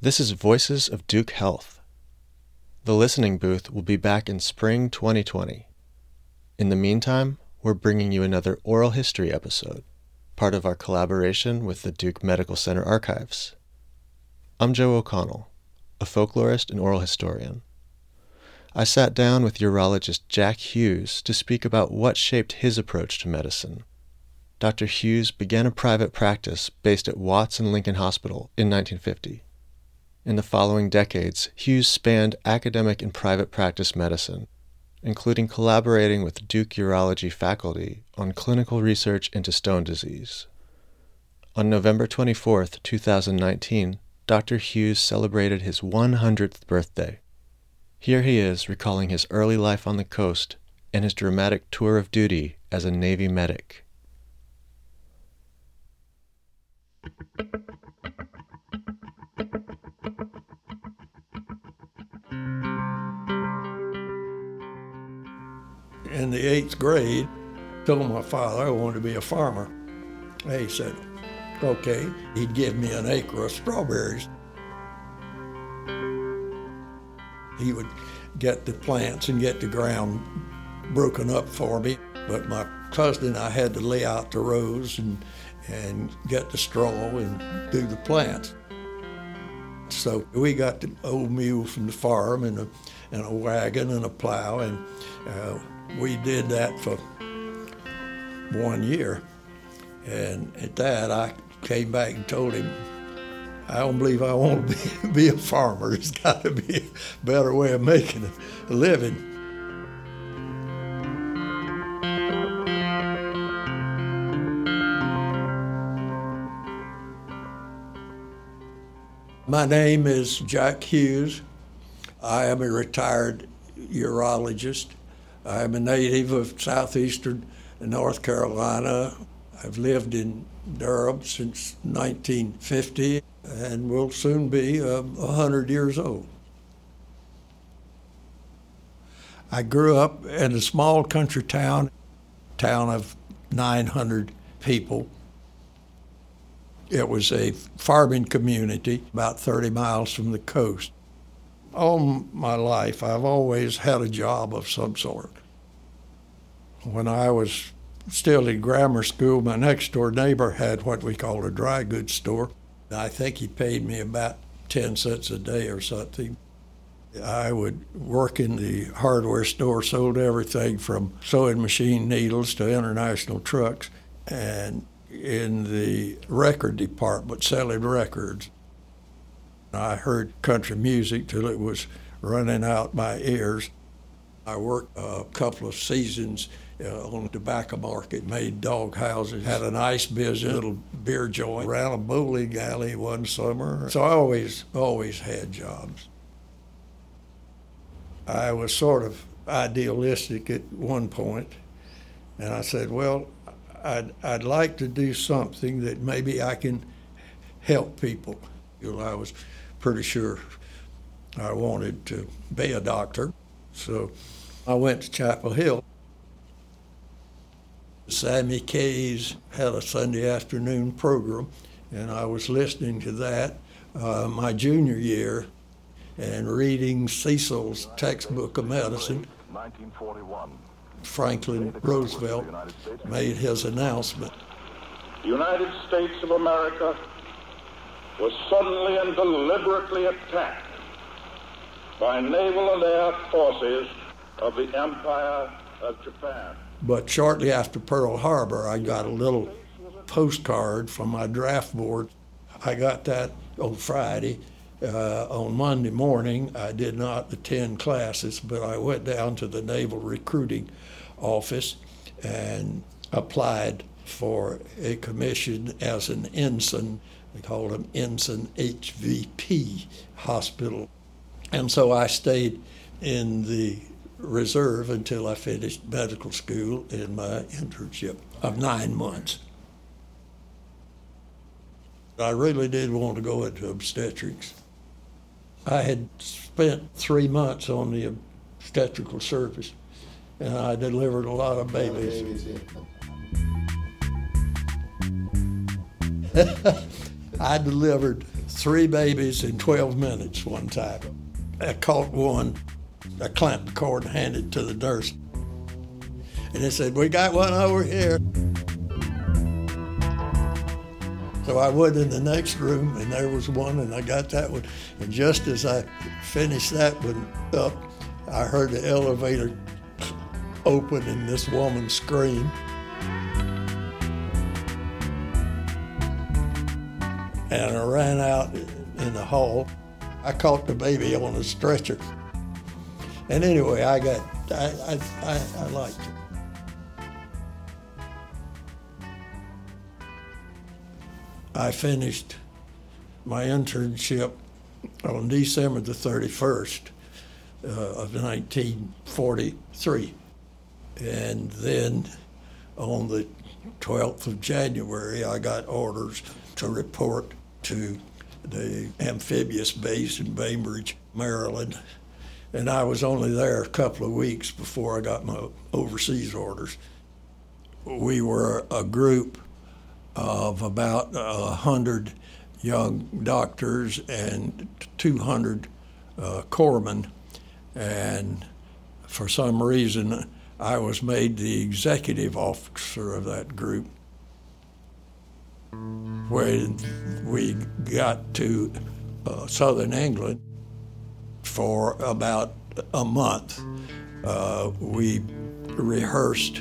This is Voices of Duke Health. The listening booth will be back in spring 2020. In the meantime, we're bringing you another oral history episode, part of our collaboration with the Duke Medical Center Archives. I'm Joe O'Connell, a folklorist and oral historian. I sat down with urologist Jack Hughes to speak about what shaped his approach to medicine. Dr. Hughes began a private practice based at Watts and Lincoln Hospital in 1950. In the following decades, Hughes spanned academic and private practice medicine, including collaborating with Duke Urology faculty on clinical research into stone disease. On November 24, 2019, Dr. Hughes celebrated his 100th birthday. Here he is recalling his early life on the coast and his dramatic tour of duty as a Navy medic. In the eighth grade, told my father I wanted to be a farmer. He said, okay. He'd give me an acre of strawberries. He would get the plants and get the ground broken up for me. But my cousin and I had to lay out the rows and, and get the straw and do the plants. So we got the old mule from the farm and a, and a wagon and a plow, and uh, we did that for one year. And at that, I came back and told him, I don't believe I want to be, be a farmer. There's got to be a better way of making a living. My name is Jack Hughes. I am a retired urologist. I am a native of southeastern North Carolina. I've lived in Durham since 1950 and will soon be uh, 100 years old. I grew up in a small country town, town of 900 people. It was a farming community about 30 miles from the coast. All my life, I've always had a job of some sort. When I was still in grammar school, my next door neighbor had what we called a dry goods store. I think he paid me about 10 cents a day or something. I would work in the hardware store, sold everything from sewing machine needles to international trucks, and in the record department selling records. I heard country music till it was running out my ears. I worked a couple of seasons uh, on the tobacco market, made dog houses, had an ice business, little beer joint, ran a bowling alley one summer. So I always, always had jobs. I was sort of idealistic at one point, and I said, well, I'd, I'd like to do something that maybe I can help people. You know, I was pretty sure I wanted to be a doctor. So I went to Chapel Hill. Sammy Kaye's had a Sunday afternoon program, and I was listening to that uh, my junior year and reading Cecil's textbook of medicine. 1941. Franklin Roosevelt made his announcement. The United States of America was suddenly and deliberately attacked by naval and air forces of the Empire of Japan. But shortly after Pearl Harbor, I got a little postcard from my draft board. I got that on Friday. Uh, on Monday morning, I did not attend classes, but I went down to the Naval Recruiting Office and applied for a commission as an ensign. They called them Ensign HVP Hospital. And so I stayed in the reserve until I finished medical school in my internship of nine months. I really did want to go into obstetrics. I had spent three months on the obstetrical service, and I delivered a lot of babies. I delivered three babies in 12 minutes one time. I caught one, Clamped the cord and handed to the nurse. And they said, We got one over here. So I went in the next room and there was one and I got that one. And just as I finished that one up, I heard the elevator open and this woman scream. And I ran out in the hall. I caught the baby on a stretcher. And anyway, I got, I, I, I, liked it. I finished my internship on December the 31st uh, of 1943. And then on the 12th of January, I got orders to report to the amphibious base in Bainbridge, Maryland. And I was only there a couple of weeks before I got my overseas orders. We were a group of about a hundred young doctors and 200 uh, corpsmen, and for some reason, I was made the executive officer of that group. When we got to uh, southern England for about a month, uh, we rehearsed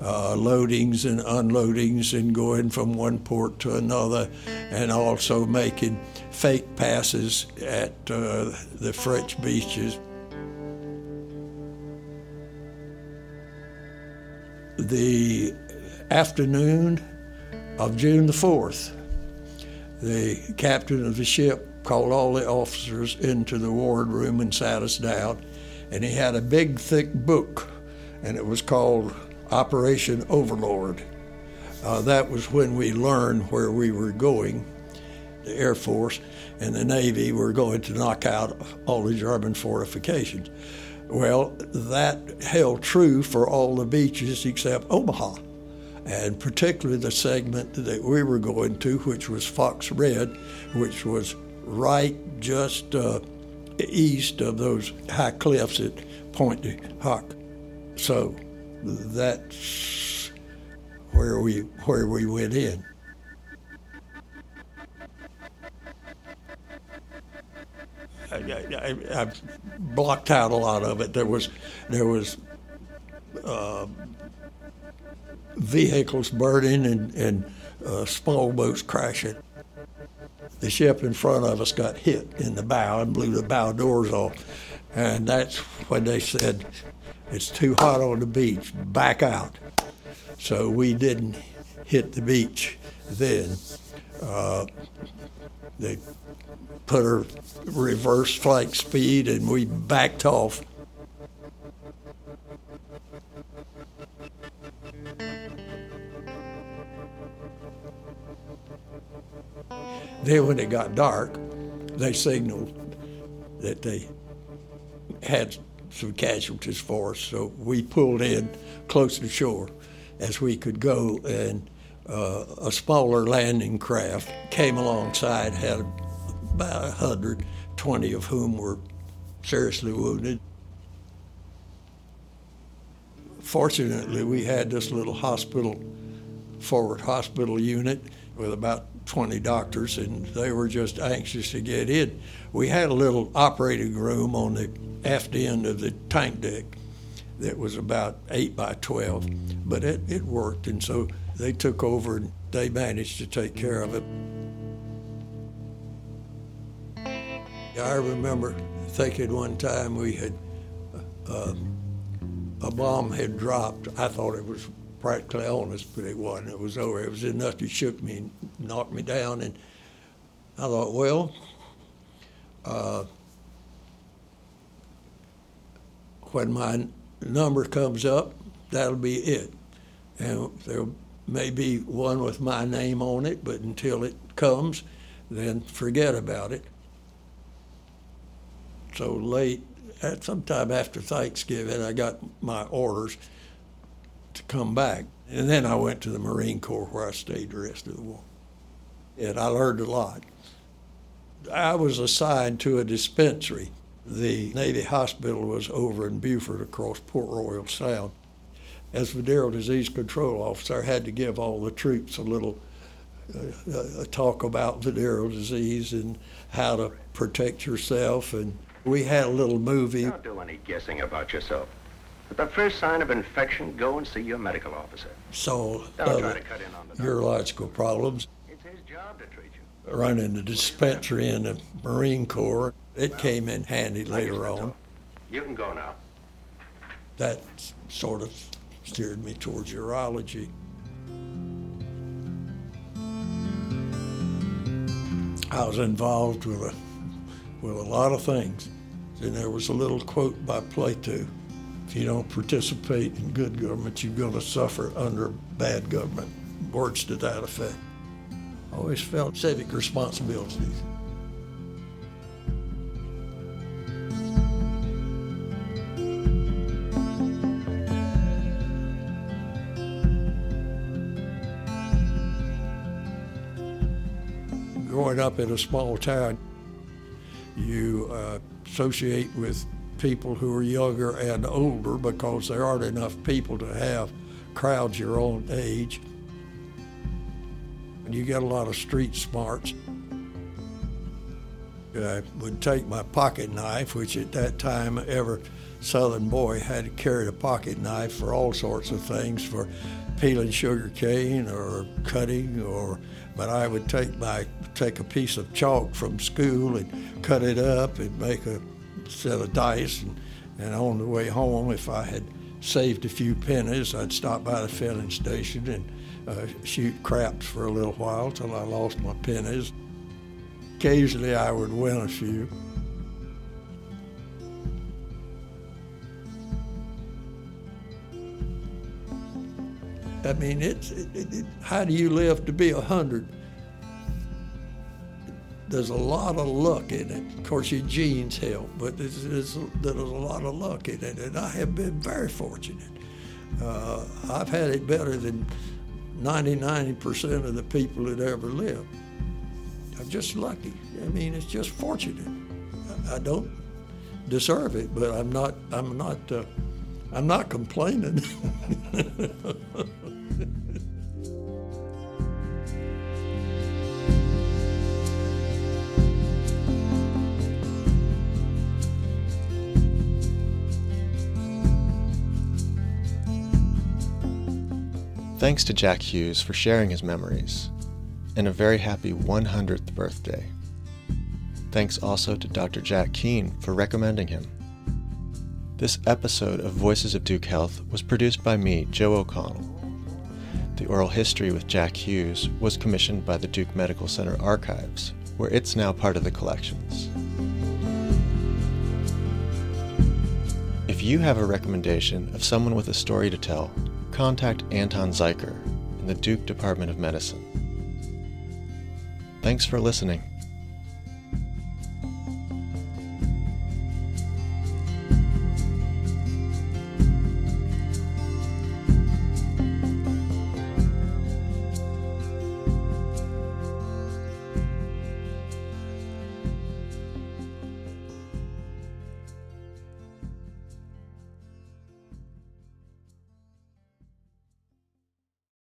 uh, loadings and unloadings and going from one port to another, and also making fake passes at uh, the French beaches. The afternoon of June the 4th, the captain of the ship called all the officers into the wardroom and sat us down, and he had a big, thick book, and it was called Operation Overlord. Uh, that was when we learned where we were going. The Air Force and the Navy were going to knock out all the German fortifications. Well, that held true for all the beaches except Omaha, and particularly the segment that we were going to, which was Fox Red, which was right just uh, east of those high cliffs at Pointe du Hoc. So that's where we where we went in. I, I, I, blocked out a lot of it. There was there was uh, vehicles burning and, and uh, small boats crashing. The ship in front of us got hit in the bow and blew the bow doors off, and that's when they said it's too hot on the beach, back out. So we didn't hit the beach then. Uh, they put her reverse flight speed and we backed off. Then when it got dark, they signaled that they had some casualties for us. So we pulled in close to shore as we could go, and uh, a smaller landing craft came alongside, had about 120 of whom were seriously wounded. Fortunately, we had this little hospital, forward hospital unit with about 20 doctors, and they were just anxious to get in. We had a little operating room on the aft end of the tank deck that was about 8 by 12, but it, it worked, and so they took over and they managed to take care of it. I remember thinking one time we had, uh, a bomb had dropped. I thought it was practically on us, but it wasn't. It was over. It was enough to shook me and knock me down, and I thought, well, uh, when my number comes up, that'll be it. And there may be one with my name on it, but until it comes, then forget about it. So late, at sometime after Thanksgiving, I got my orders come back. And then I went to the Marine Corps where I stayed the rest of the war. and I learned a lot. I was assigned to a dispensary. The Navy hospital was over in Beaufort across Port Royal Sound. As venereal disease control officer, I had to give all the troops a little uh, uh, talk about venereal disease and how to protect yourself. And we had a little movie. Don't do any guessing about yourself. At the first sign of infection, go and see your medical officer. So, Don't uh, try to cut in on the doctor. urological problems. It's his job to treat you. Running the dispensary in the Marine Corps, it came in handy later on. You can go now. That sort of steered me towards urology. I was involved with a with a lot of things. And there was a little quote by Plato if you don't participate in good government, you're going to suffer under bad government. Words to that effect. I always felt civic responsibilities. Growing up in a small town, you uh, associate with people who are younger and older because there aren't enough people to have crowds your own age. And you get a lot of street smarts. I would take my pocket knife, which at that time every Southern boy had carried a pocket knife for all sorts of things, for peeling sugar cane or cutting, or but I would take my take a piece of chalk from school and cut it up and make a set of dice, and, and on the way home, if I had saved a few pennies, I'd stop by the filling station and uh, shoot craps for a little while till I lost my pennies. Occasionally, I would win a few. I mean, it's it, it, how do you live to be a hundred? There's a lot of luck in it. Of course, your genes help, but there's, there's, there's a lot of luck in it, and I have been very fortunate. Uh, I've had it better than 99% of the people that ever lived. I'm just lucky. I mean, it's just fortunate. I, I don't deserve it, but I'm not. I'm not. Uh, I'm not complaining. Thanks to Jack Hughes for sharing his memories, and a very happy 100th birthday. Thanks also to Dr. Jack Keene for recommending him. This episode of Voices of Duke Health was produced by me, Joe O'Connell. The oral history with Jack Hughes was commissioned by the Duke Medical Center Archives, where it's now part of the collections. If you have a recommendation of someone with a story to tell, contact Anton Zuiker in the Duke Department of Medicine. Thanks for listening.